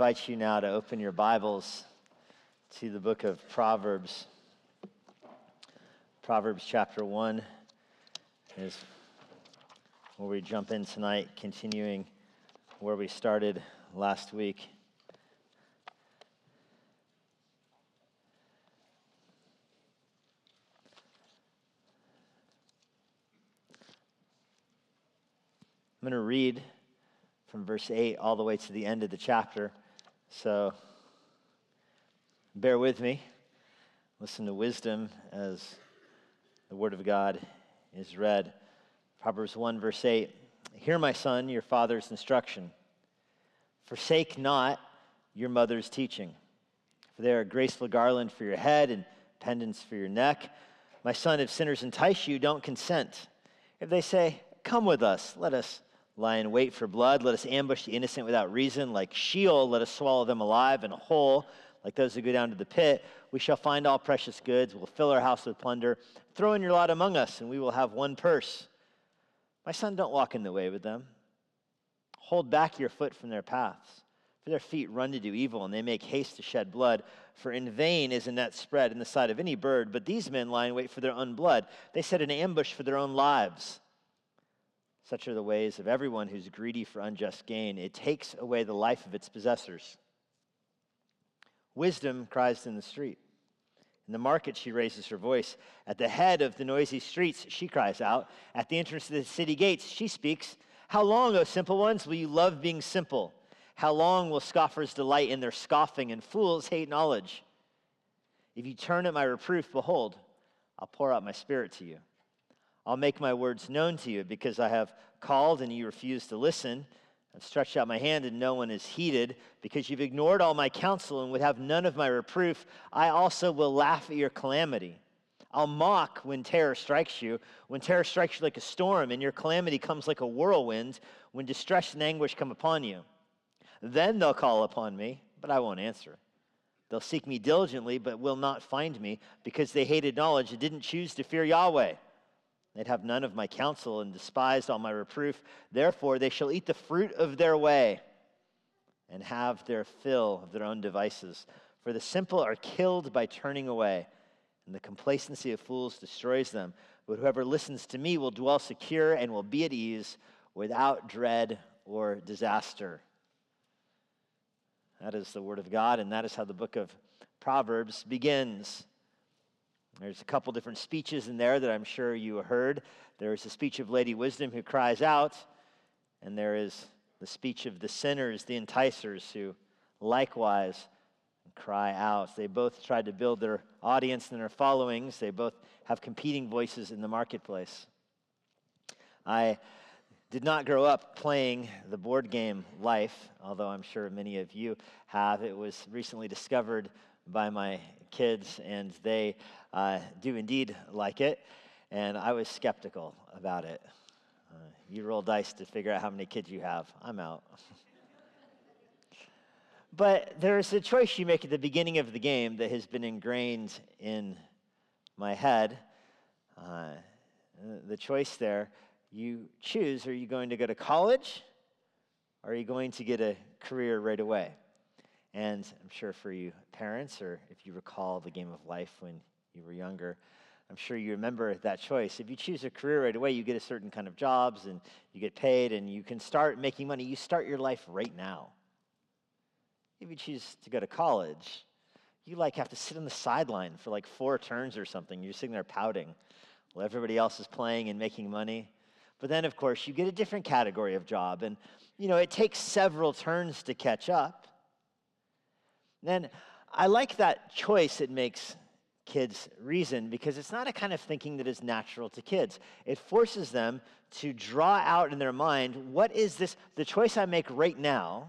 invite you now to open your Bibles to the book of Proverbs. Proverbs chapter 1 is where we jump in tonight, continuing where we started last week. I'm going to read from verse 8 all the way to the end of the chapter. So bear with me. Listen to wisdom as the word of God is read. Proverbs 1, verse 8 Hear, my son, your father's instruction. Forsake not your mother's teaching, for they are a graceful garland for your head and pendants for your neck. My son, if sinners entice you, don't consent. If they say, Come with us, let us lie in wait for blood. Let us ambush the innocent without reason. Like Sheol, let us swallow them alive and whole. Like those who go down to the pit, we shall find all precious goods. We'll fill our house with plunder. Throw in your lot among us, and we will have one purse. My son, don't walk in the way with them. Hold back your foot from their paths. For their feet run to do evil, and they make haste to shed blood. For in vain is a net spread in the sight of any bird, but these men lie in wait for their own blood. They set an ambush for their own lives. Such are the ways of everyone who's greedy for unjust gain. It takes away the life of its possessors. Wisdom cries in the street. In the market, she raises her voice. At the head of the noisy streets, she cries out. At the entrance to the city gates, she speaks. How long, O simple ones, will you love being simple? How long will scoffers delight in their scoffing and fools hate knowledge? If you turn at my reproof, behold, I'll pour out my spirit to you. I'll make my words known to you because I have called and you refuse to listen. I've stretched out my hand and no one is heeded because you've ignored all my counsel and would have none of my reproof. I also will laugh at your calamity. I'll mock when terror strikes you, when terror strikes you like a storm and your calamity comes like a whirlwind, when distress and anguish come upon you. Then they'll call upon me, but I won't answer. They'll seek me diligently, but will not find me because they hated knowledge and didn't choose to fear Yahweh. They'd have none of my counsel and despised all my reproof. Therefore, they shall eat the fruit of their way and have their fill of their own devices. For the simple are killed by turning away, and the complacency of fools destroys them. But whoever listens to me will dwell secure and will be at ease without dread or disaster. That is the word of God, and that is how the book of Proverbs begins. There's a couple different speeches in there that I'm sure you heard. There's the speech of Lady Wisdom who cries out, and there is the speech of the sinners, the enticers, who likewise cry out. They both tried to build their audience and their followings. They both have competing voices in the marketplace. I did not grow up playing the board game Life, although I'm sure many of you have. It was recently discovered by my kids, and they uh, do indeed like it. And I was skeptical about it. Uh, you roll dice to figure out how many kids you have. I'm out. but there's a choice you make at the beginning of the game that has been ingrained in my head. Uh, the choice there, you choose are you going to go to college or are you going to get a career right away? And I'm sure for you parents, or if you recall the game of life when you were younger, I'm sure you remember that choice. If you choose a career right away, you get a certain kind of jobs and you get paid and you can start making money. You start your life right now. If you choose to go to college, you like have to sit on the sideline for like four turns or something. You're sitting there pouting while everybody else is playing and making money. But then, of course, you get a different category of job. And, you know, it takes several turns to catch up. Then I like that choice it makes kids reason because it's not a kind of thinking that is natural to kids. It forces them to draw out in their mind what is this, the choice I make right now,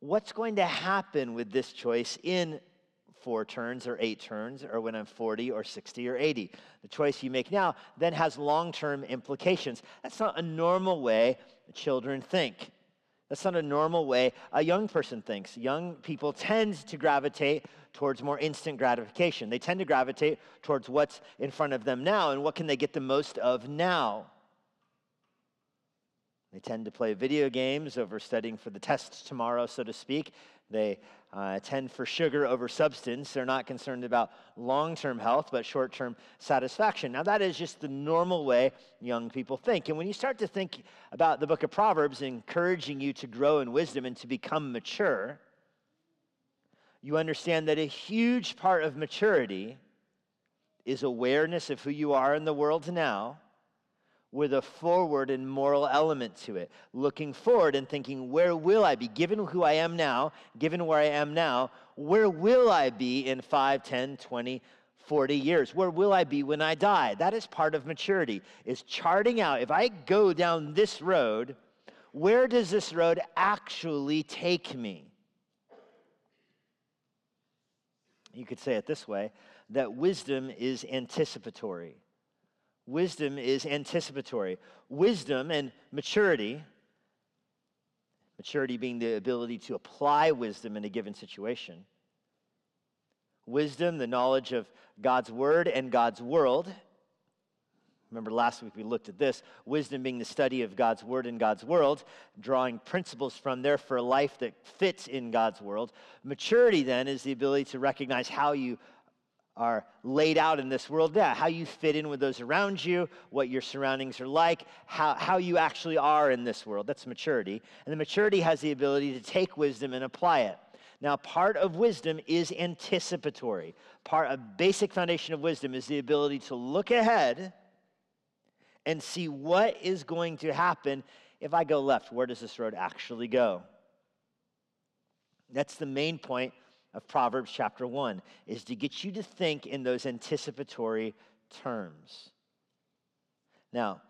what's going to happen with this choice in four turns or eight turns or when I'm 40 or 60 or 80. The choice you make now then has long term implications. That's not a normal way children think. That's not a normal way a young person thinks. Young people tend to gravitate towards more instant gratification. They tend to gravitate towards what's in front of them now and what can they get the most of now. They tend to play video games over studying for the test tomorrow, so to speak. They uh, tend for sugar over substance. They're not concerned about long term health, but short term satisfaction. Now, that is just the normal way young people think. And when you start to think about the book of Proverbs encouraging you to grow in wisdom and to become mature, you understand that a huge part of maturity is awareness of who you are in the world now with a forward and moral element to it. Looking forward and thinking, where will I be? Given who I am now, given where I am now, where will I be in 5, 10, 20, 40 years? Where will I be when I die? That is part of maturity, is charting out, if I go down this road, where does this road actually take me? You could say it this way that wisdom is anticipatory. Wisdom is anticipatory. Wisdom and maturity, maturity being the ability to apply wisdom in a given situation. Wisdom, the knowledge of God's word and God's world. Remember last week we looked at this. Wisdom being the study of God's word and God's world, drawing principles from there for a life that fits in God's world. Maturity then is the ability to recognize how you are laid out in this world yeah, how you fit in with those around you, what your surroundings are like, how, how you actually are in this world. That's maturity. And the maturity has the ability to take wisdom and apply it. Now, part of wisdom is anticipatory. Part a basic foundation of wisdom is the ability to look ahead and see what is going to happen if I go left. Where does this road actually go? That's the main point of Proverbs chapter 1 is to get you to think in those anticipatory terms. Now,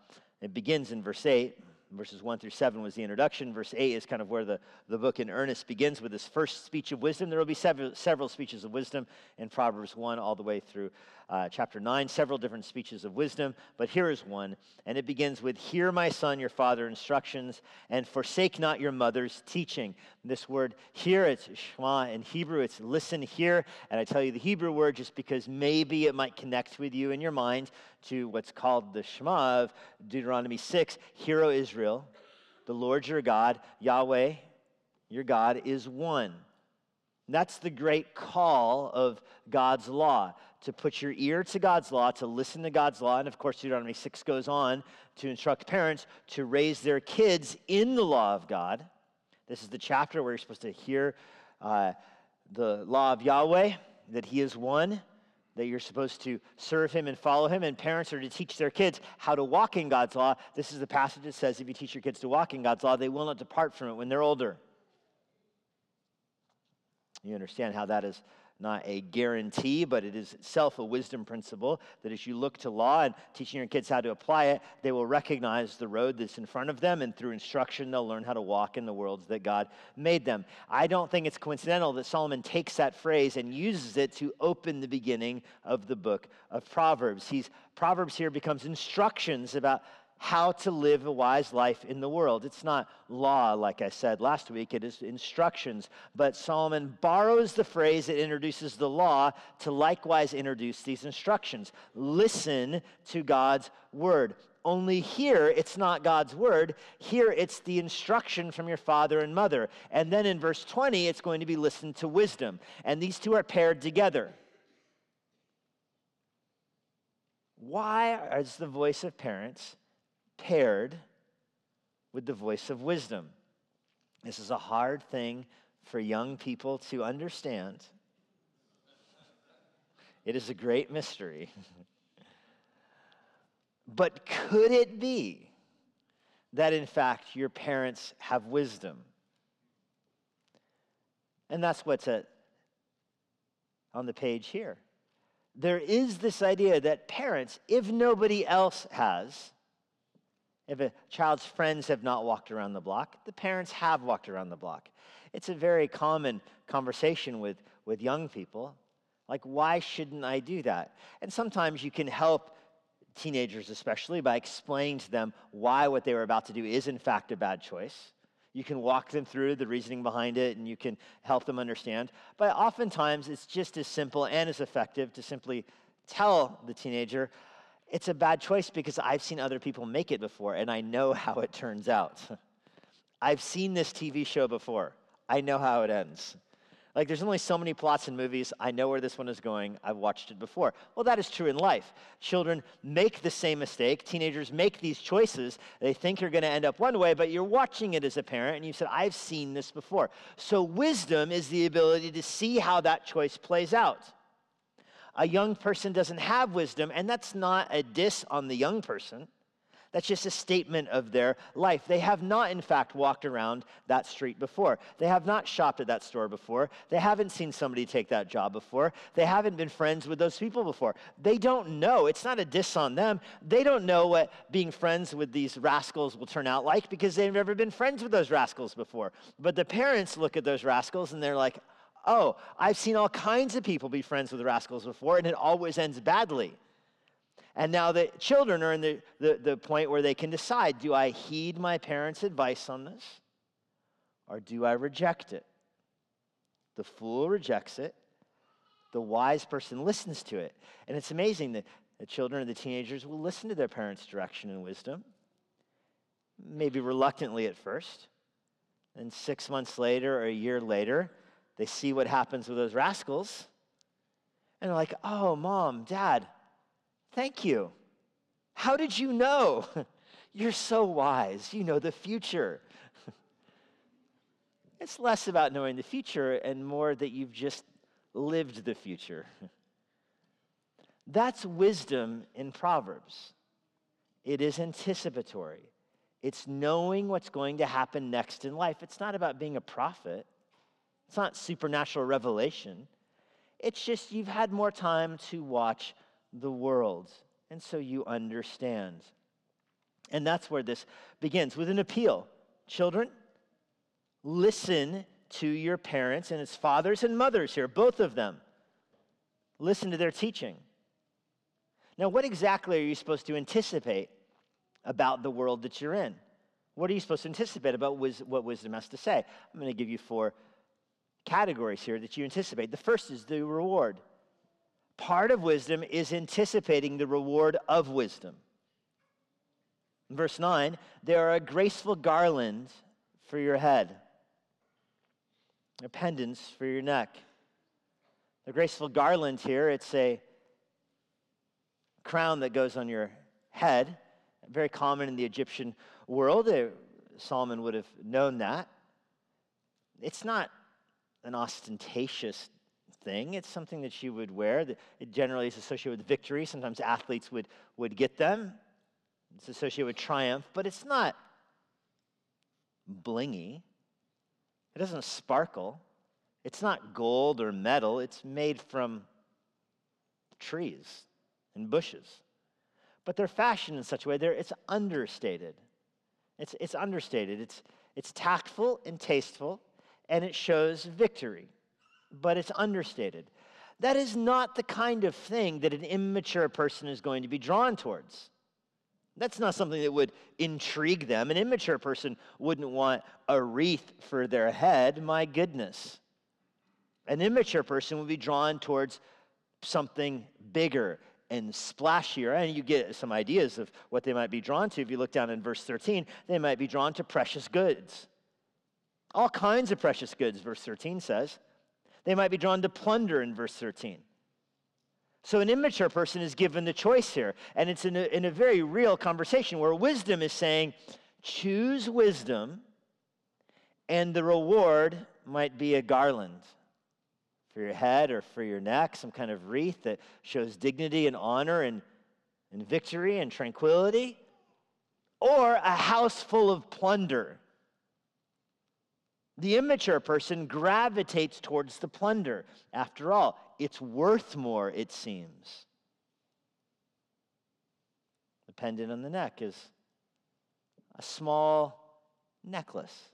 it begins in verse 8. Verses 1 through 7 was the introduction. Verse 8 is kind of where the, the book in earnest begins with this first speech of wisdom. There will be several, several speeches of wisdom in Proverbs 1 all the way through uh, chapter 9, several different speeches of wisdom, but here is one. And it begins with Hear, my son, your father instructions, and forsake not your mother's teaching. This word here, it's Shema in Hebrew, it's listen here. And I tell you the Hebrew word just because maybe it might connect with you in your mind to what's called the Shema of Deuteronomy 6 Hear, O Israel, the Lord your God, Yahweh, your God, is one. That's the great call of God's law to put your ear to God's law, to listen to God's law. And of course, Deuteronomy 6 goes on to instruct parents to raise their kids in the law of God. This is the chapter where you're supposed to hear uh, the law of Yahweh, that He is one, that you're supposed to serve Him and follow Him. And parents are to teach their kids how to walk in God's law. This is the passage that says if you teach your kids to walk in God's law, they will not depart from it when they're older. You understand how that is not a guarantee, but it is itself a wisdom principle that as you look to law and teaching your kids how to apply it, they will recognize the road that's in front of them, and through instruction, they'll learn how to walk in the worlds that God made them. I don't think it's coincidental that Solomon takes that phrase and uses it to open the beginning of the book of Proverbs. He's Proverbs here becomes instructions about how to live a wise life in the world. It's not law, like I said last week, it is instructions. But Solomon borrows the phrase that introduces the law to likewise introduce these instructions. Listen to God's word. Only here, it's not God's word. Here, it's the instruction from your father and mother. And then in verse 20, it's going to be listen to wisdom. And these two are paired together. Why is the voice of parents paired with the voice of wisdom. This is a hard thing for young people to understand. It is a great mystery. but could it be that, in fact, your parents have wisdom? And that's what's at, on the page here. There is this idea that parents, if nobody else has, if a child's friends have not walked around the block, the parents have walked around the block. It's a very common conversation with, with young people. Like, why shouldn't I do that? And sometimes you can help teenagers, especially, by explaining to them why what they were about to do is, in fact, a bad choice. You can walk them through the reasoning behind it and you can help them understand. But oftentimes, it's just as simple and as effective to simply tell the teenager, it's a bad choice because I've seen other people make it before and I know how it turns out. I've seen this TV show before. I know how it ends. Like, there's only so many plots in movies. I know where this one is going. I've watched it before. Well, that is true in life. Children make the same mistake. Teenagers make these choices. They think you're going to end up one way, but you're watching it as a parent and you said, I've seen this before. So, wisdom is the ability to see how that choice plays out. A young person doesn't have wisdom, and that's not a diss on the young person. That's just a statement of their life. They have not, in fact, walked around that street before. They have not shopped at that store before. They haven't seen somebody take that job before. They haven't been friends with those people before. They don't know. It's not a diss on them. They don't know what being friends with these rascals will turn out like because they've never been friends with those rascals before. But the parents look at those rascals and they're like, oh, I've seen all kinds of people be friends with rascals before, and it always ends badly. And now the children are in the, the, the point where they can decide do I heed my parents' advice on this or do I reject it? The fool rejects it, the wise person listens to it. And it's amazing that the children and the teenagers will listen to their parents' direction and wisdom, maybe reluctantly at first. And six months later or a year later, they see what happens with those rascals. And they're like, oh, mom, dad, Thank you. How did you know? You're so wise. You know the future. it's less about knowing the future and more that you've just lived the future. That's wisdom in Proverbs. It is anticipatory. It's knowing what's going to happen next in life. It's not about being a prophet, it's not supernatural revelation. It's just you've had more time to watch the world. And so you understand. And that's where this begins with an appeal. Children, listen to your parents, and it's fathers and mothers here, both of them. Listen to their teaching. Now, what exactly are you supposed to anticipate about the world that you're in? What are you supposed to anticipate about what wisdom has to say? I'm going to give you four categories here that you anticipate. The first is the reward. Part of wisdom is anticipating the reward of wisdom. In verse 9, there are a graceful garland for your head, a pendants for your neck. The graceful garland here, it's a crown that goes on your head, very common in the Egyptian world. Solomon would have known that. It's not an ostentatious thing. It's something that you would wear. It generally is associated with victory. Sometimes athletes would, would get them. It's associated with triumph, but it's not blingy. It doesn't sparkle. It's not gold or metal. It's made from trees and bushes. But they're fashioned in such a way that it's understated. It's, it's understated. It's, it's tactful and tasteful, and it shows victory but it's understated. That is not the kind of thing that an immature person is going to be drawn towards. That's not something that would intrigue them. An immature person wouldn't want a wreath for their head. My goodness. An immature person would be drawn towards something bigger and splashier. And you get some ideas of what they might be drawn to. If you look down in verse 13, they might be drawn to precious goods. All kinds of precious goods, verse 13 says. They might be drawn to plunder in verse 13. So, an immature person is given the choice here. And it's in a, in a very real conversation where wisdom is saying, choose wisdom, and the reward might be a garland for your head or for your neck, some kind of wreath that shows dignity and honor and, and victory and tranquility, or a house full of plunder the immature person gravitates towards the plunder. After all, it's worth more, it seems. The pendant on the neck is a small necklace,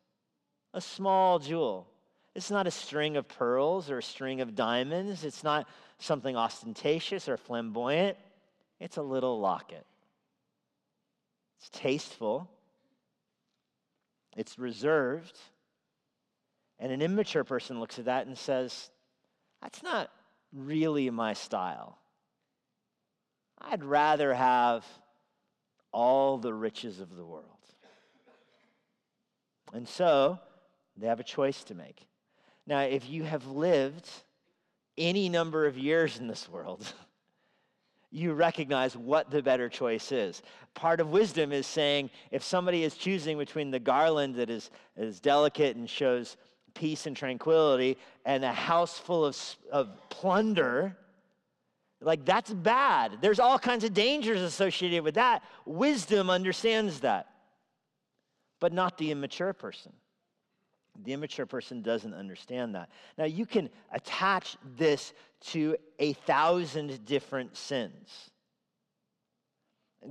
a small jewel. It's not a string of pearls or a string of diamonds. It's not something ostentatious or flamboyant. It's a little locket. It's tasteful. It's reserved. And an immature person looks at that and says, That's not really my style. I'd rather have all the riches of the world. And so they have a choice to make. Now, if you have lived any number of years in this world, you recognize what the better choice is. Part of wisdom is saying if somebody is choosing between the garland that is, is delicate and shows peace and tranquility and a house full of, of plunder, like that's bad. There's all kinds of dangers associated with that. Wisdom understands that, but not the immature person. The immature person doesn't understand that. Now, you can attach this to a thousand different sins.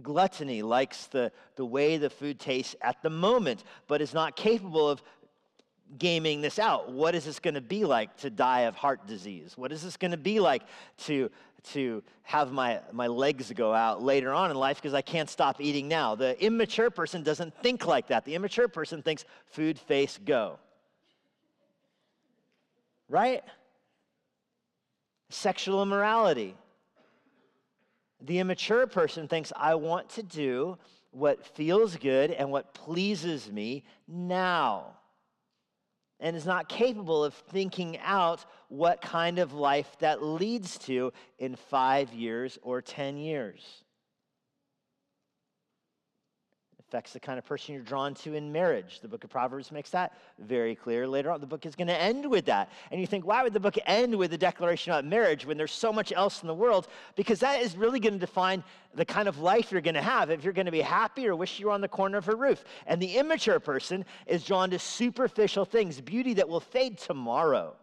Gluttony likes the, the way the food tastes at the moment, but is not capable of gaming this out. What is this going to be like to die of heart disease? What is this going to be like to, to have my, my legs go out later on in life because I can't stop eating now? The immature person doesn't think like that. The immature person thinks food, face, go right? Sexual immorality. The immature person thinks, I want to do what feels good and what pleases me now, and is not capable of thinking out what kind of life that leads to in five years or 10 years affects the kind of person you're drawn to in marriage. The book of Proverbs makes that very clear. Later on, the book is going to end with that. And you think, why would the book end with a declaration about marriage when there's so much else in the world? Because that is really going to define the kind of life you're going to have, if you're going to be happy or wish you were on the corner of a roof. And the immature person is drawn to superficial things, beauty that will fade tomorrow.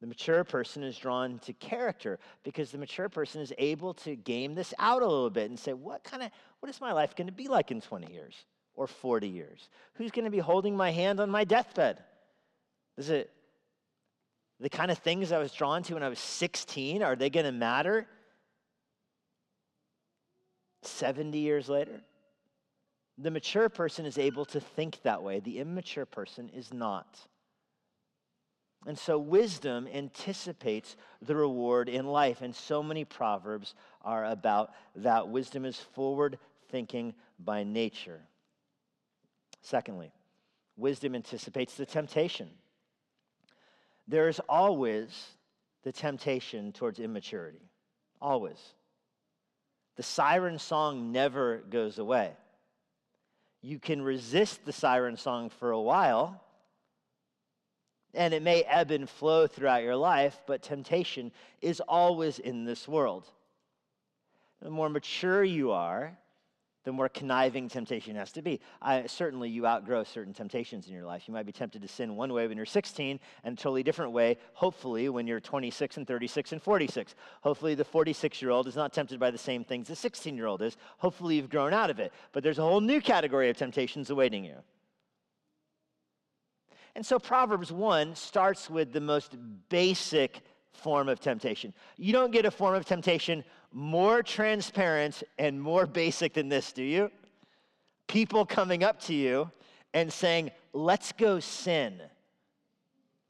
The mature person is drawn to character because the mature person is able to game this out a little bit and say, what kind of, what is my life going to be like in 20 years or 40 years? Who's going to be holding my hand on my deathbed? Is it the kind of things I was drawn to when I was 16? Are they going to matter 70 years later? The mature person is able to think that way, the immature person is not. And so wisdom anticipates the reward in life. And so many proverbs are about that. Wisdom is forward thinking by nature. Secondly, wisdom anticipates the temptation. There is always the temptation towards immaturity. Always. The siren song never goes away. You can resist the siren song for a while and it may ebb and flow throughout your life, but temptation is always in this world. The more mature you are, the more conniving temptation has to be. I, certainly, you outgrow certain temptations in your life. You might be tempted to sin one way when you're 16 and a totally different way, hopefully, when you're 26 and 36 and 46. Hopefully, the 46 year old is not tempted by the same things the 16 year old is. Hopefully, you've grown out of it. But there's a whole new category of temptations awaiting you. And so Proverbs 1 starts with the most basic form of temptation. You don't get a form of temptation more transparent and more basic than this, do you? People coming up to you and saying, let's go sin.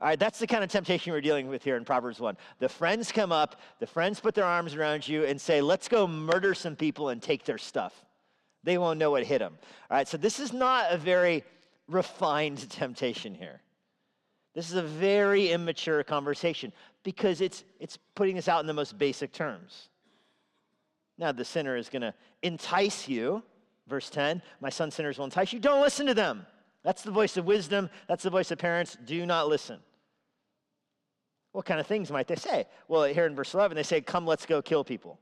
All right, that's the kind of temptation we're dealing with here in Proverbs 1. The friends come up, the friends put their arms around you and say, let's go murder some people and take their stuff. They won't know what hit them. All right, so this is not a very refined temptation here. This is a very immature conversation because it's, it's putting this out in the most basic terms. Now, the sinner is going to entice you. Verse 10 My son sinners will entice you. Don't listen to them. That's the voice of wisdom. That's the voice of parents. Do not listen. What kind of things might they say? Well, here in verse 11, they say, Come, let's go kill people.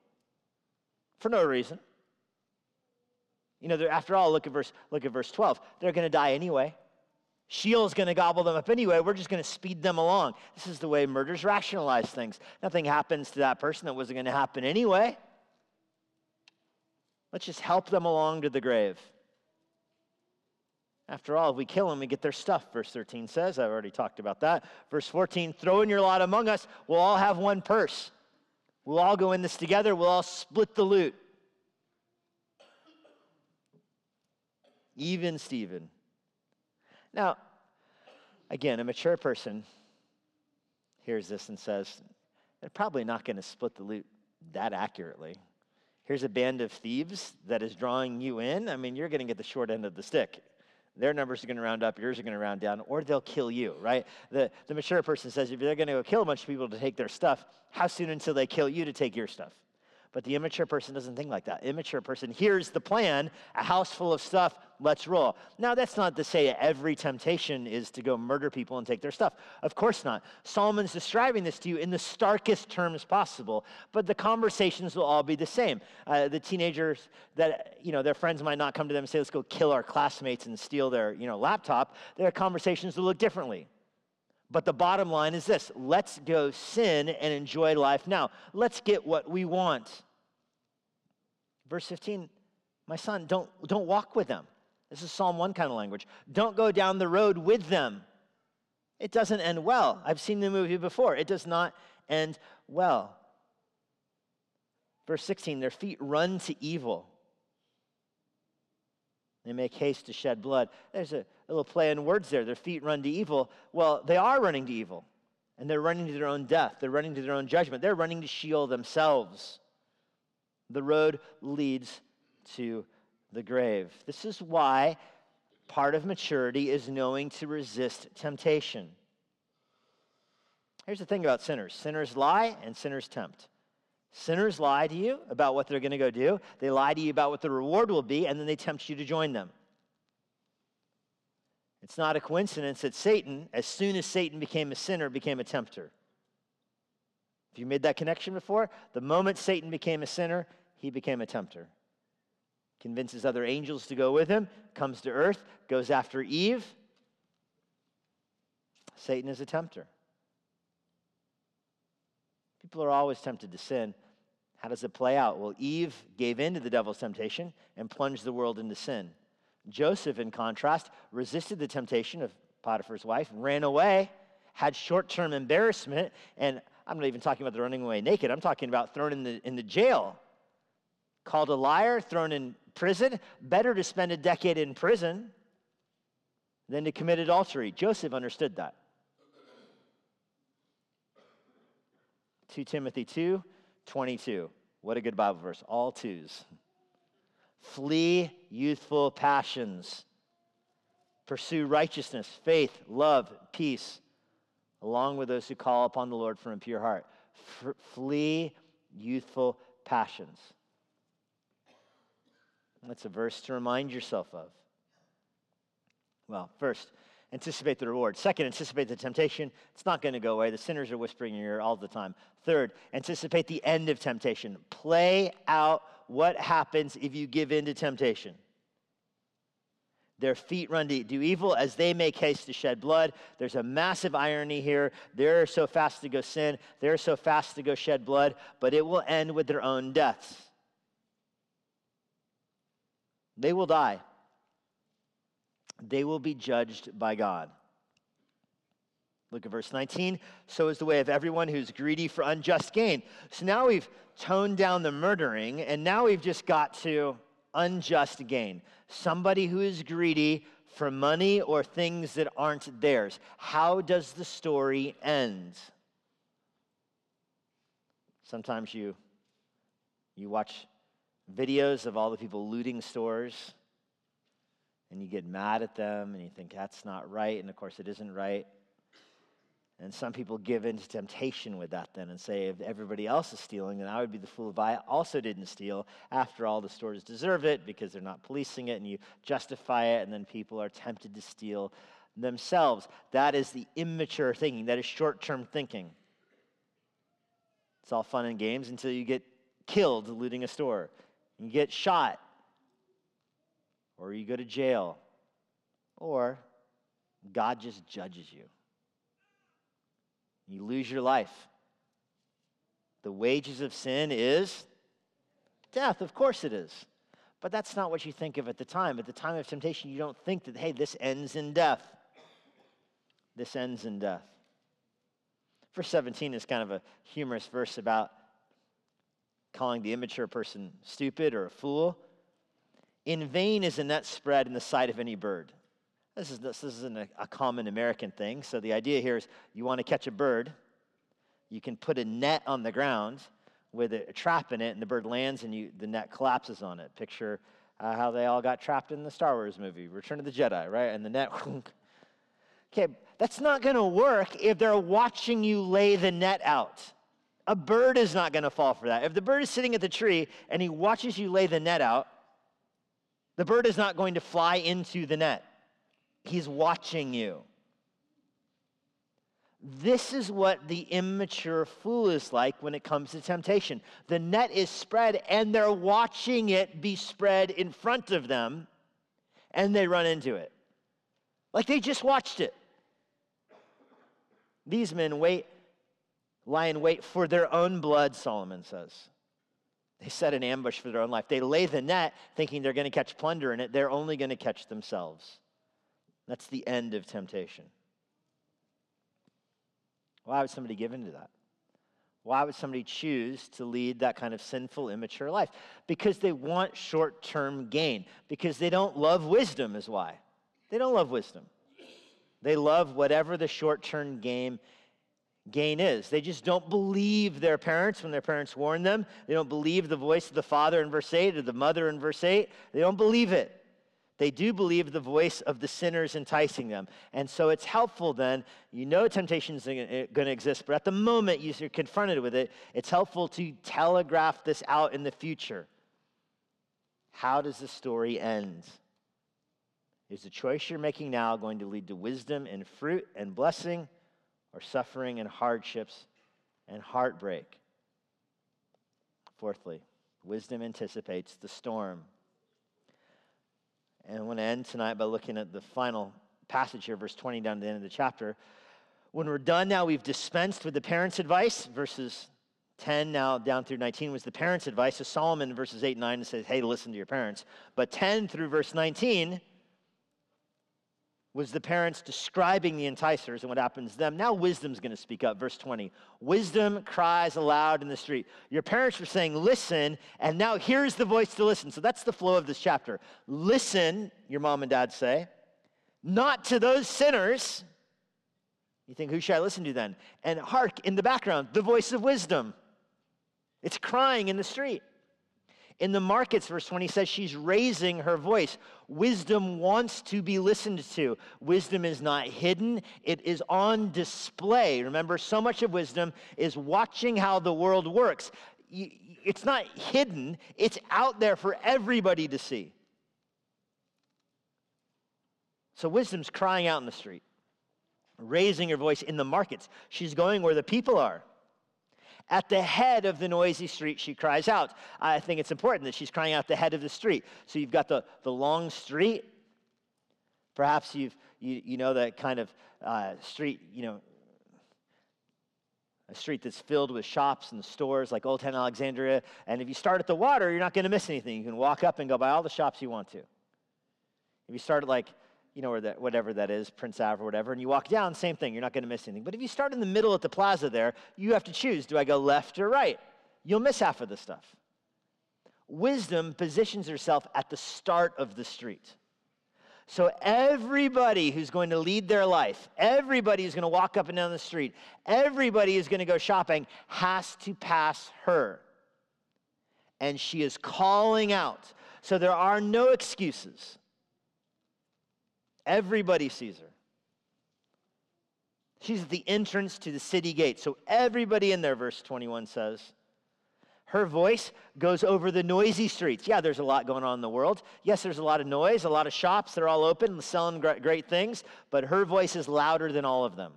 For no reason. You know, after all, look at verse, look at verse 12. They're going to die anyway. Sheol's going to gobble them up anyway. We're just going to speed them along. This is the way murders rationalize things. Nothing happens to that person that wasn't going to happen anyway. Let's just help them along to the grave. After all, if we kill them, we get their stuff, verse 13 says. I've already talked about that. Verse 14 throw in your lot among us. We'll all have one purse. We'll all go in this together. We'll all split the loot. Even Stephen. Now, again, a mature person hears this and says, they're probably not going to split the loot that accurately. Here's a band of thieves that is drawing you in. I mean, you're going to get the short end of the stick. their numbers are going to round up, yours are going to round down, or they'll kill you, right? The, the mature person says if they're going to go kill a bunch of people to take their stuff, how soon until they kill you to take your stuff? But the immature person doesn't think like that. Immature person here's the plan, a house full of stuff, let's roll. Now, that's not to say every temptation is to go murder people and take their stuff. Of course not. Solomon's describing this to you in the starkest terms possible, but the conversations will all be the same. Uh, the teenagers that, you know, their friends might not come to them and say, let's go kill our classmates and steal their, you know, laptop. Their conversations will look differently. But the bottom line is this let's go sin and enjoy life now. Let's get what we want. Verse 15, my son, don't, don't walk with them. This is Psalm 1 kind of language. Don't go down the road with them. It doesn't end well. I've seen the movie before. It does not end well. Verse 16, their feet run to evil. They make haste to shed blood. There's a, a little play in words there. Their feet run to evil. Well, they are running to evil, and they're running to their own death. They're running to their own judgment. They're running to Sheol themselves. The road leads to the grave. This is why part of maturity is knowing to resist temptation. Here's the thing about sinners sinners lie and sinners tempt. Sinners lie to you about what they're going to go do, they lie to you about what the reward will be, and then they tempt you to join them. It's not a coincidence that Satan, as soon as Satan became a sinner, became a tempter. Have you made that connection before? The moment Satan became a sinner, he became a tempter. Convinces other angels to go with him, comes to earth, goes after Eve. Satan is a tempter. People are always tempted to sin. How does it play out? Well, Eve gave in to the devil's temptation and plunged the world into sin. Joseph, in contrast, resisted the temptation of Potiphar's wife, ran away, had short term embarrassment, and I'm not even talking about the running away naked. I'm talking about thrown in the, in the jail, called a liar, thrown in prison. Better to spend a decade in prison than to commit adultery. Joseph understood that. 2 Timothy 2 22. What a good Bible verse. All twos. Flee youthful passions. Pursue righteousness, faith, love, peace, along with those who call upon the Lord from a pure heart. F- flee youthful passions. That's a verse to remind yourself of. Well, first, anticipate the reward. Second, anticipate the temptation. It's not going to go away. The sinners are whispering in your ear all the time. Third, anticipate the end of temptation. Play out what happens if you give in to temptation. Their feet run to do evil as they make haste to shed blood. There's a massive irony here. They're so fast to go sin, they're so fast to go shed blood, but it will end with their own deaths. They will die they will be judged by God. Look at verse 19. So is the way of everyone who's greedy for unjust gain. So now we've toned down the murdering, and now we've just got to unjust gain. Somebody who is greedy for money or things that aren't theirs. How does the story end? Sometimes you you watch videos of all the people looting stores and you get mad at them and you think that's not right, and of course it isn't right. And some people give in to temptation with that then and say, if everybody else is stealing, then I would be the fool if I also didn't steal. After all, the stores deserve it because they're not policing it, and you justify it, and then people are tempted to steal themselves. That is the immature thinking, that is short term thinking. It's all fun and games until you get killed looting a store, you get shot or you go to jail, or God just judges you. You lose your life. The wages of sin is death. Of course it is. But that's not what you think of at the time. At the time of temptation, you don't think that, hey, this ends in death. This ends in death. Verse 17 is kind of a humorous verse about calling the immature person stupid or a fool. In vain is a net spread in the sight of any bird. This, is, this isn't a, a common American thing. So the idea here is you want to catch a bird, you can put a net on the ground with a, trap in it, and the bird lands and you, the net collapses on it. Picture uh, how they all got trapped in the Star Wars movie, Return of the Jedi, right? And the net. okay, that's not going to work if they're watching you lay the net out. A bird is not going to fall for that. If the bird is sitting at the tree and he watches you lay the net out, the bird is not going to fly into the net. He's watching you. This is what the immature fool is like when it comes to temptation. The net is spread, and they're watching it be spread in front of them, and they run into it. Like they just watched it. These men wait, lie in wait for their own blood, Solomon says. They set an ambush for their own life. They lay the net thinking they're going to catch plunder in it. They're only going to catch themselves. That's the end of temptation. Why would somebody give into that? Why would somebody choose to lead that kind of sinful, immature life? Because they want short term gain. Because they don't love wisdom, is why. They don't love wisdom. They love whatever the short term game gain is. They just don't believe their parents when their parents warn them. They don't believe the voice of the father in verse 8 or the mother in verse 8. They don't believe it. They do believe the voice of the sinners enticing them. And so it's helpful then, you know temptation is going eh, to exist, but at the moment you're confronted with it, it's helpful to telegraph this out in the future. How does the story end? Is the choice you're making now going to lead to wisdom and fruit and blessing, or suffering and hardships and heartbreak? Fourthly, wisdom anticipates the storm. And I want to end tonight by looking at the final passage here, verse 20 down to the end of the chapter. When we're done now, we've dispensed with the parents' advice. Verses 10 now down through 19 was the parents' advice. So Solomon, verses 8 and 9, says, hey, listen to your parents. But 10 through verse 19 was the parents describing the enticers and what happens to them. Now wisdom's going to speak up. Verse 20. Wisdom cries aloud in the street. Your parents were saying, listen, and now here's the voice to listen. So that's the flow of this chapter. Listen, your mom and dad say, not to those sinners. You think, who should I listen to then? And hark in the background, the voice of wisdom. It's crying in the street. In the markets, verse 20 says she's raising her voice. Wisdom wants to be listened to. Wisdom is not hidden, it is on display. Remember, so much of wisdom is watching how the world works. It's not hidden, it's out there for everybody to see. So, wisdom's crying out in the street, raising her voice in the markets. She's going where the people are. At the head of the noisy street, she cries out. I think it's important that she's crying out the head of the street. So you've got the, the long street. Perhaps you've, you, you know that kind of uh, street, you know, a street that's filled with shops and stores like Old Town Alexandria. And if you start at the water, you're not going to miss anything. You can walk up and go by all the shops you want to. If you start at like you know, or that, whatever that is, Prince Ave or whatever, and you walk down, same thing, you're not going to miss anything. But if you start in the middle at the plaza there, you have to choose do I go left or right? You'll miss half of the stuff. Wisdom positions herself at the start of the street. So everybody who's going to lead their life, everybody who's going to walk up and down the street, everybody who's going to go shopping has to pass her. And she is calling out. So there are no excuses. Everybody sees her. She's at the entrance to the city gate. So everybody in there, verse 21 says. Her voice goes over the noisy streets. Yeah, there's a lot going on in the world. Yes, there's a lot of noise, a lot of shops. They're all open, selling great things. But her voice is louder than all of them.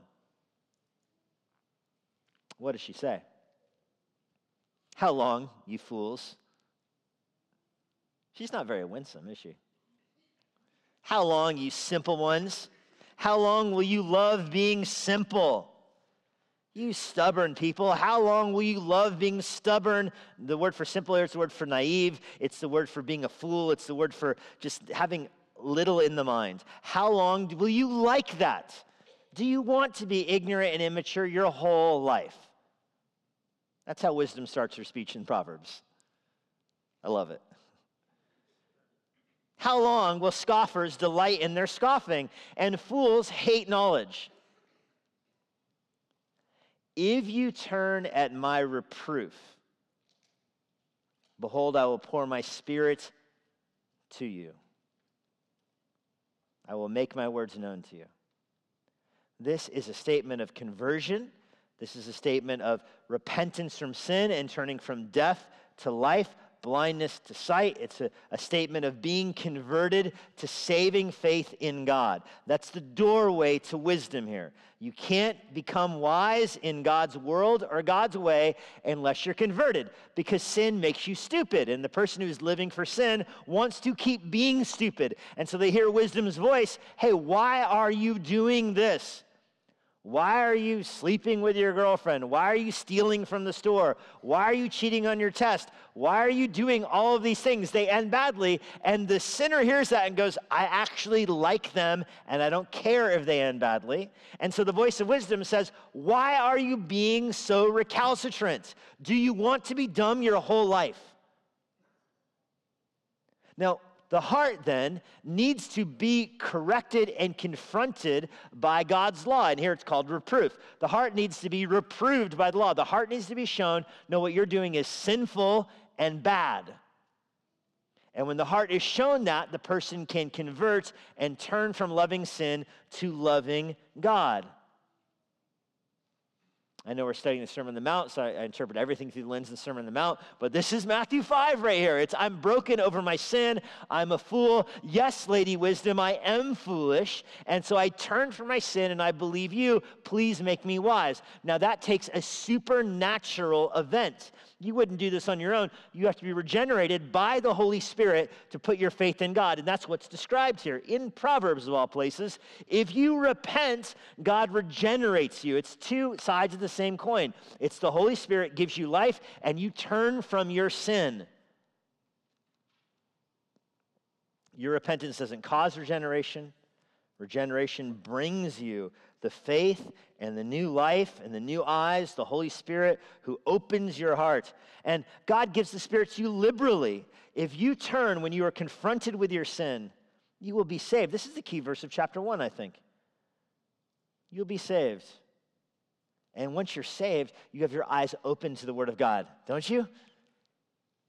What does she say? How long, you fools? She's not very winsome, is she? How long, you simple ones? How long will you love being simple? You stubborn people, how long will you love being stubborn? The word for simple here is the word for naive. It's the word for being a fool. It's the word for just having little in the mind. How long will you like that? Do you want to be ignorant and immature your whole life? That's how wisdom starts her speech in Proverbs. I love it. How long will scoffers delight in their scoffing and fools hate knowledge? If you turn at my reproof, behold, I will pour my spirit to you. I will make my words known to you. This is a statement of conversion. This is a statement of repentance from sin and turning from death to life blindness to sight. It's a, a, statement of being converted to saving faith in God. That's the doorway to wisdom here. You can't become wise in God's world or God's way unless you're converted because sin makes you stupid. And the person who's living for sin wants to keep being stupid. And so they hear wisdom's voice hey, why are you doing this? Why are you sleeping with your girlfriend? Why are you stealing from the store? Why are you cheating on your test? Why are you doing all of these things? They end badly. And the sinner hears that and goes, I actually like them and I don't care if they end badly. And so the voice of wisdom says, Why are you being so recalcitrant? Do you want to be dumb your whole life? Now, the heart then needs to be corrected and confronted by God's law. And here it's called reproof. The heart needs to be reproved by the law. The heart needs to be shown no, what you're doing is sinful and bad. And when the heart is shown that, the person can convert and turn from loving sin to loving God. I know we're studying the Sermon on the Mount, so I, I, interpret everything through the lens of the Sermon on the Mount, but this is Matthew 5 right here. It's I'm broken over my sin. I'm a fool. Yes, Lady Wisdom, I am foolish. And so I turn from my sin and I believe you. Please make me wise. Now that takes a supernatural event. You wouldn't do this on your own. You have to be regenerated by the Holy Spirit to put your faith in God. And that's what's described here in Proverbs, of all places. If you repent, God regenerates you. It's two sides of the same coin. It's the Holy Spirit gives you life, and you turn from your sin. Your repentance doesn't cause regeneration. Regeneration brings you the faith and the new life and the new eyes, the Holy Spirit who opens your heart. And God gives the Spirit to you liberally. If you turn when you are confronted with your sin, you will be saved. This is the key verse of chapter 1, I think. You'll be saved. And once you're saved, you have your eyes open to the Word of God, don't you?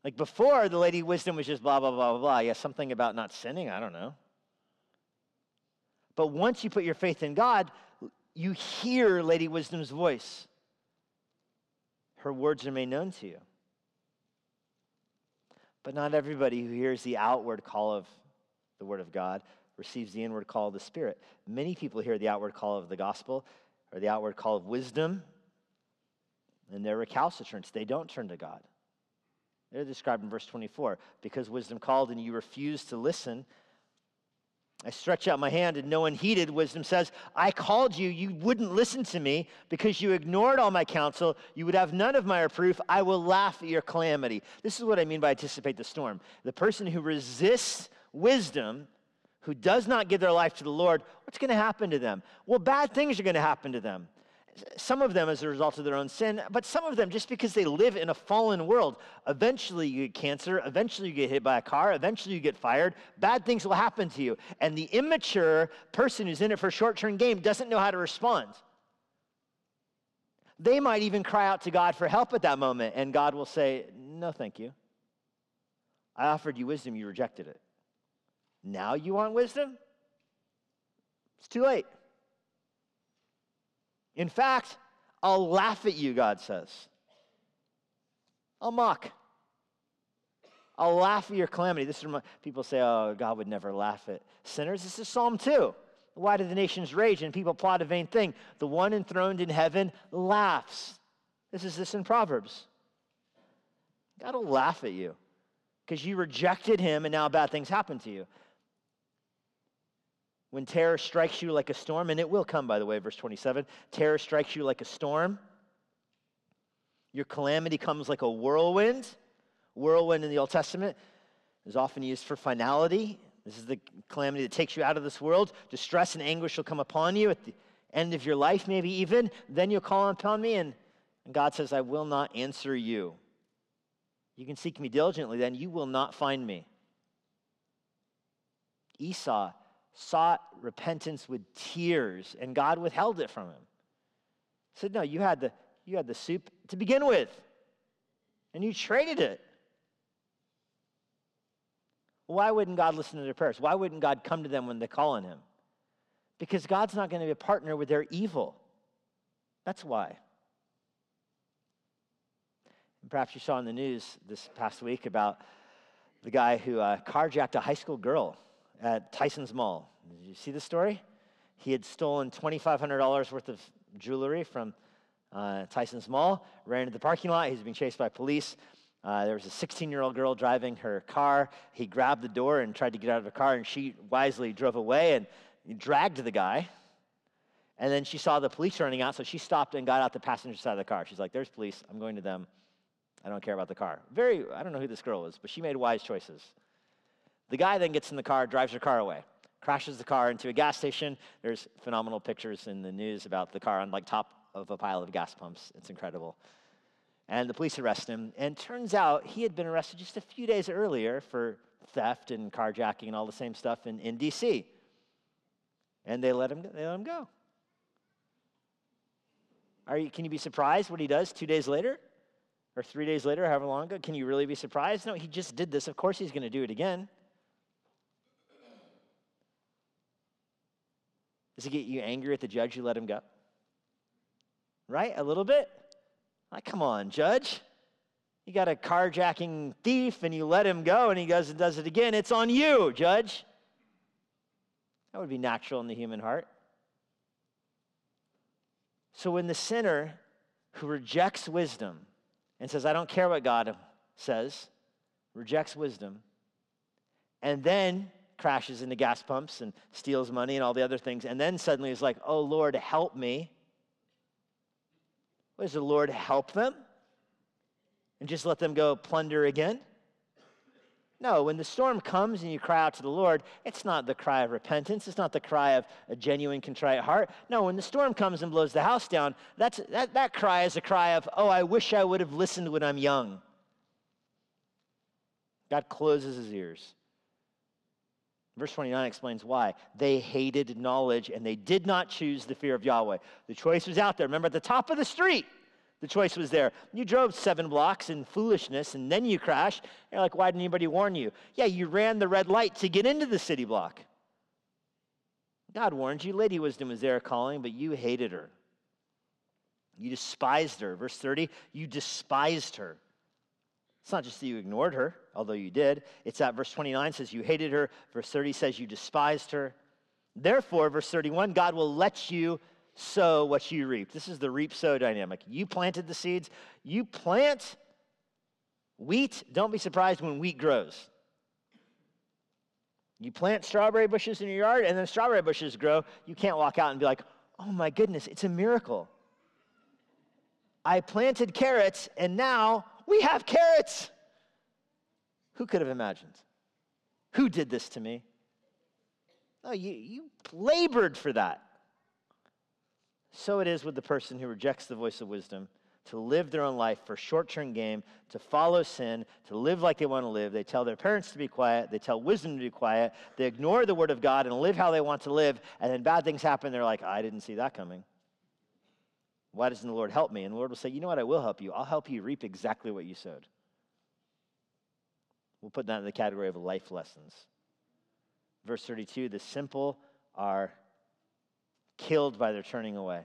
Like before, the Lady Wisdom was just blah, blah, blah, blah, blah. Yeah, something about not sinning, I don't know. But once you put your faith in God, you hear Lady Wisdom's voice. Her words are made known to you. But not everybody who hears the outward call of the Word of God receives the inward call of the Spirit. Many people hear the outward call of the gospel or the outward call of wisdom, and they're recalcitrants. They don't turn to God. They're described in verse 24. Because wisdom called and you refused to listen, I stretch out my hand and no one heeded. Wisdom says, I called you, you wouldn't listen to me because you ignored all my counsel. You would have none of my reproof. I will laugh at your calamity. This is what I mean by anticipate the storm. The person who resists wisdom, who does not give their life to the Lord, what's going to happen to them? Well, bad things are going to happen to them some of them as a result of their own sin, but some of them just because they live in a fallen world. Eventually, you get cancer. Eventually, you get hit by a car. Eventually, you get fired. Bad things will happen to you. And the immature person who's in it for a short term game doesn't know how to respond. They might even cry out to God for help at that moment, and God will say, No, thank you. I offered you wisdom, you rejected it. Now you want wisdom? It's too late. In fact, I'll laugh at you, God says. I'll mock. I'll laugh at your calamity. This is people say, oh, God would never laugh at sinners. This is Psalm 2. Why do the nations rage and people plot a vain thing? The one enthroned in heaven laughs. This is this in Proverbs. God will laugh at you because you rejected him and now bad things happen to you. When terror strikes you like a storm, and it will come, by the way, verse 27 terror strikes you like a storm. Your calamity comes like a whirlwind. Whirlwind in the Old Testament is often used for finality. This is the calamity that takes you out of this world. Distress and anguish will come upon you at the end of your life, maybe even. Then you'll call upon me, and, God says, I will not answer you. You can seek me diligently, then you will not find me. Esau sought repentance with tears, and God withheld it from him. He said, No, you had the, you had the soup to begin with, and you traded it. Why wouldn't God listen to their prayers? Why wouldn't God come to them when they call on Him? Because God's not going to be a partner with their evil. That's why. And perhaps you saw in the news this past week about the guy who uh, carjacked a high school girl at Tyson's Mall. Did you see the story? He had stolen $2,500 worth of jewelry from uh, Tyson's Mall, ran into the parking lot. He's being chased by police. Uh, there was a 16 year old girl driving her car. He grabbed the door and tried to get out of the car, and she wisely drove away and dragged the guy. And then she saw the police running out, so she stopped and got out the passenger side of the car. She's like, There's police. I'm going to them. I don't care about the car. Very, I don't know who this girl is, but she made wise choices. The guy then gets in the car, drives her car away, crashes the car into a gas station. There's phenomenal pictures in the news about the car on like top of a pile of gas pumps. It's incredible. And the police arrest him. And turns out he had been arrested just a few days earlier for theft and carjacking and all the same stuff in, in D.C. And they let him, they let him go. Are you, can you be surprised what he does two days later? Or three days later, however long ago? Can you really be surprised? No, he just did this. Of course he's going to do it again. Does it get you angry at the judge who let him go? Right? A little bit? Like, come on, judge. You got a carjacking thief and you let him go and he goes and does it again. It's on you, judge. That would be natural in the human heart. So when the sinner who rejects wisdom and says, I don't care what God says, rejects wisdom, and then crashes into gas pumps and steals money and all the other things, and then suddenly is like, oh Lord, help me. What does the Lord help them? And just let them go plunder again? No, when the storm comes and you cry out to the Lord, it's not the cry of repentance. It's not the cry of a genuine, contrite heart. No, when the storm comes and blows the house down, that's, that, that cry is a cry of, oh, I wish I would have listened when I'm young. God closes his ears. Verse 29 explains why. They hated knowledge and they did not choose the fear of Yahweh. The choice was out there. Remember, at the top of the street, the choice was there. You drove seven blocks in foolishness and then you crashed. You're like, why didn't anybody warn you? Yeah, you ran the red light to get into the city block. God warned you. Lady Wisdom was there calling, but you hated her. You despised her. Verse 30, you despised her. It's not just that you ignored her, although you did. It's that verse 29 says you hated her. Verse 30 says you despised her. Therefore, verse 31, God will let you sow what you reap. This is the reap sow dynamic. You planted the seeds, you plant wheat. Don't be surprised when wheat grows. You plant strawberry bushes in your yard, and then strawberry bushes grow. You can't walk out and be like, oh my goodness, it's a miracle. I planted carrots, and now we have carrots. Who could have imagined? Who did this to me? No, you, you labored for that. So it is with the person who rejects the voice of wisdom to live their own life for short term game, to follow sin, to live like they want to live. They tell their parents to be quiet, they tell wisdom to be quiet, they ignore the word of God and live how they want to live, and then bad things happen. They're like, I didn't see that coming. Why doesn't the Lord help me? And the Lord will say, You know what? I will help you. I'll help you reap exactly what you sowed. We'll put that in the category of life lessons. Verse 32 the simple are killed by their turning away.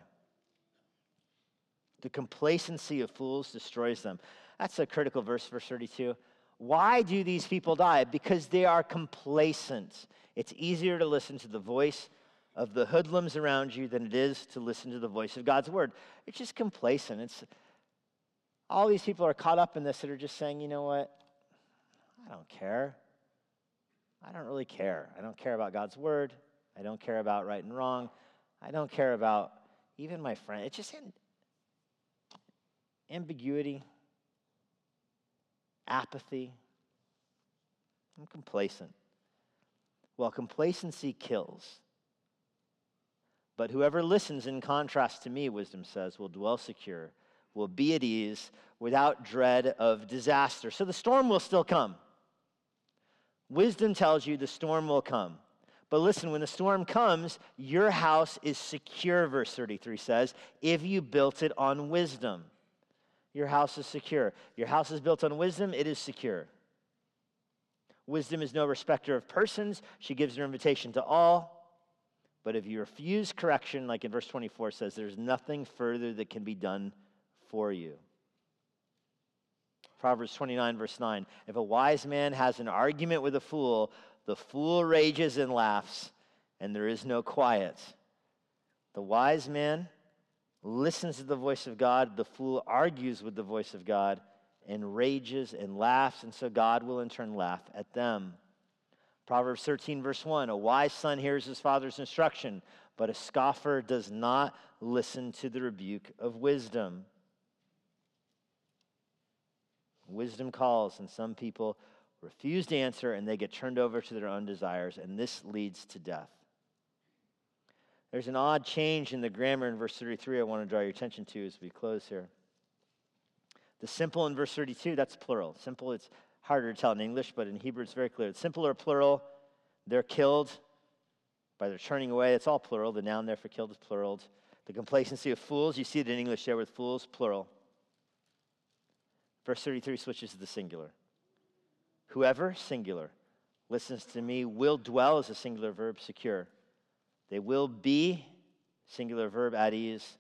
The complacency of fools destroys them. That's a critical verse, verse 32. Why do these people die? Because they are complacent. It's easier to listen to the voice of the hoodlums around you than it is to listen to the voice of God's word. It's just complacent. It's all these people are caught up in this that are just saying, you know what? I don't care. I don't really care. I don't care about God's word. I don't care about right and wrong. I don't care about even my friend. It's just ambiguity, apathy. I'm complacent. Well, complacency kills. But whoever listens in contrast to me, wisdom says, will dwell secure, will be at ease without dread of disaster. So the storm will still come. Wisdom tells you the storm will come. But listen, when the storm comes, your house is secure, verse 33 says, if you built it on wisdom. Your house is secure. Your house is built on wisdom, it is secure. Wisdom is no respecter of persons. She gives her invitation to all. But if you refuse correction, like in verse 24 says, there's nothing further that can be done for you. Proverbs 29, verse 9. If a wise man has an argument with a fool, the fool rages and laughs, and there is no quiet. The wise man listens to the voice of God, the fool argues with the voice of God and rages and laughs, and so God will in turn laugh at them. Proverbs 13, verse 1 A wise son hears his father's instruction, but a scoffer does not listen to the rebuke of wisdom. Wisdom calls, and some people refuse to answer, and they get turned over to their own desires, and this leads to death. There's an odd change in the grammar in verse 33 I want to draw your attention to as we close here. The simple in verse 32, that's plural. Simple, it's harder to tell in English, but in Hebrew it's very clear. It's simple or plural. They're killed by their turning away. It's all plural. The noun there for killed is plural. The complacency of fools, you see it in English there with fools, plural. Verse 33 switches to the singular. Whoever, singular, listens to me will dwell as a singular verb, secure. They will be, singular verb, at ease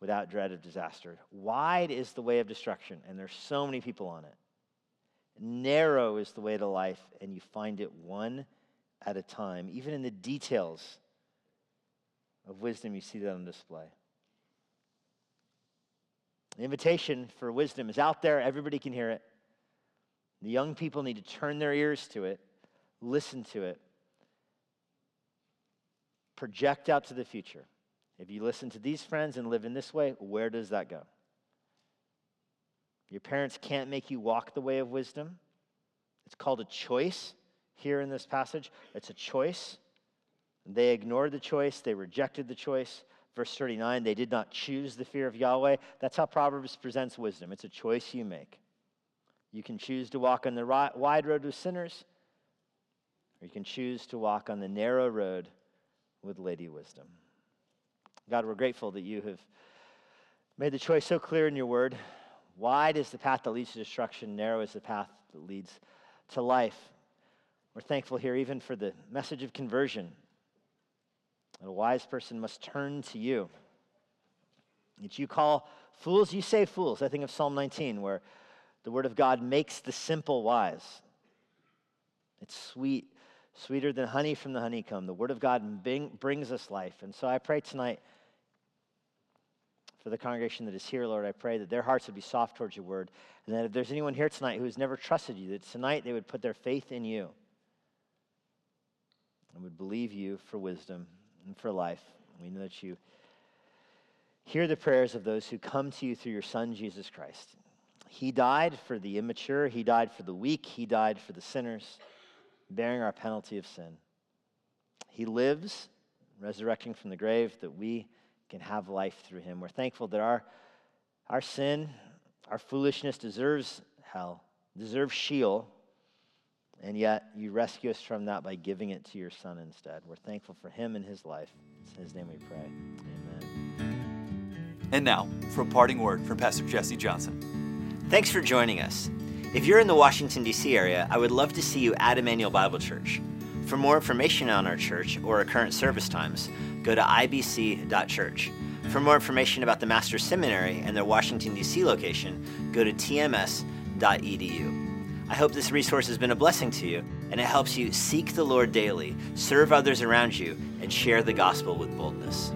without dread of disaster. Wide is the way of destruction, and there's so many people on it. Narrow is the way to life, and you find it one at a time. Even in the details of wisdom, you see that on display. The invitation for wisdom is out there, everybody can hear it. The young people need to turn their ears to it, listen to it, project out to the future. If you listen to these friends and live in this way, where does that go? Your parents can't make you walk the way of wisdom. It's called a choice here in this passage. It's a choice. They ignored the choice, they rejected the choice. Verse 39, they did not choose the fear of Yahweh. That's how Proverbs presents wisdom. It's a choice you make. You can choose to walk on the wide road with sinners, or you can choose to walk on the narrow road with Lady Wisdom. God, we're grateful that you have made the choice so clear in your word. Wide is the path that leads to destruction, narrow is the path that leads to life. We're thankful here even for the message of conversion. A wise person must turn to you. That you call fools, you say fools. I think of Psalm 19, where the word of God makes the simple wise. It's sweet, sweeter than honey from the honeycomb. The word of God brings us life. And so I pray tonight for the congregation that is here, Lord, I pray that their hearts would be soft towards your word. And that if there's anyone here tonight who has never trusted you, that tonight they would put their faith in you and would believe you for wisdom and for life. We know that you hear the prayers of those who come to you through your Son, Jesus Christ. He died for the immature, He died for the weak, He died for the sinners, bearing our penalty of sin. He lives, resurrecting from the grave, that we can have life through him. We're thankful that our, our sin, our foolishness deserves hell, deserves Sheol, and yet you rescue us from that by giving it to your son instead. We're thankful for him and his life. In his name we pray. Amen. And now, for a parting word from Pastor Jesse Johnson. Thanks for joining us. If you're in the Washington, D.C. area, I would love to see you at Immanuel Bible Church. For more information on our church or our current service times, go to ibc.church. For more information about the Master's Seminary and their Washington, D.C. location, go to tms.edu. I hope this resource has been a blessing to you and it helps you seek the Lord daily, serve others around you, and share the gospel with boldness.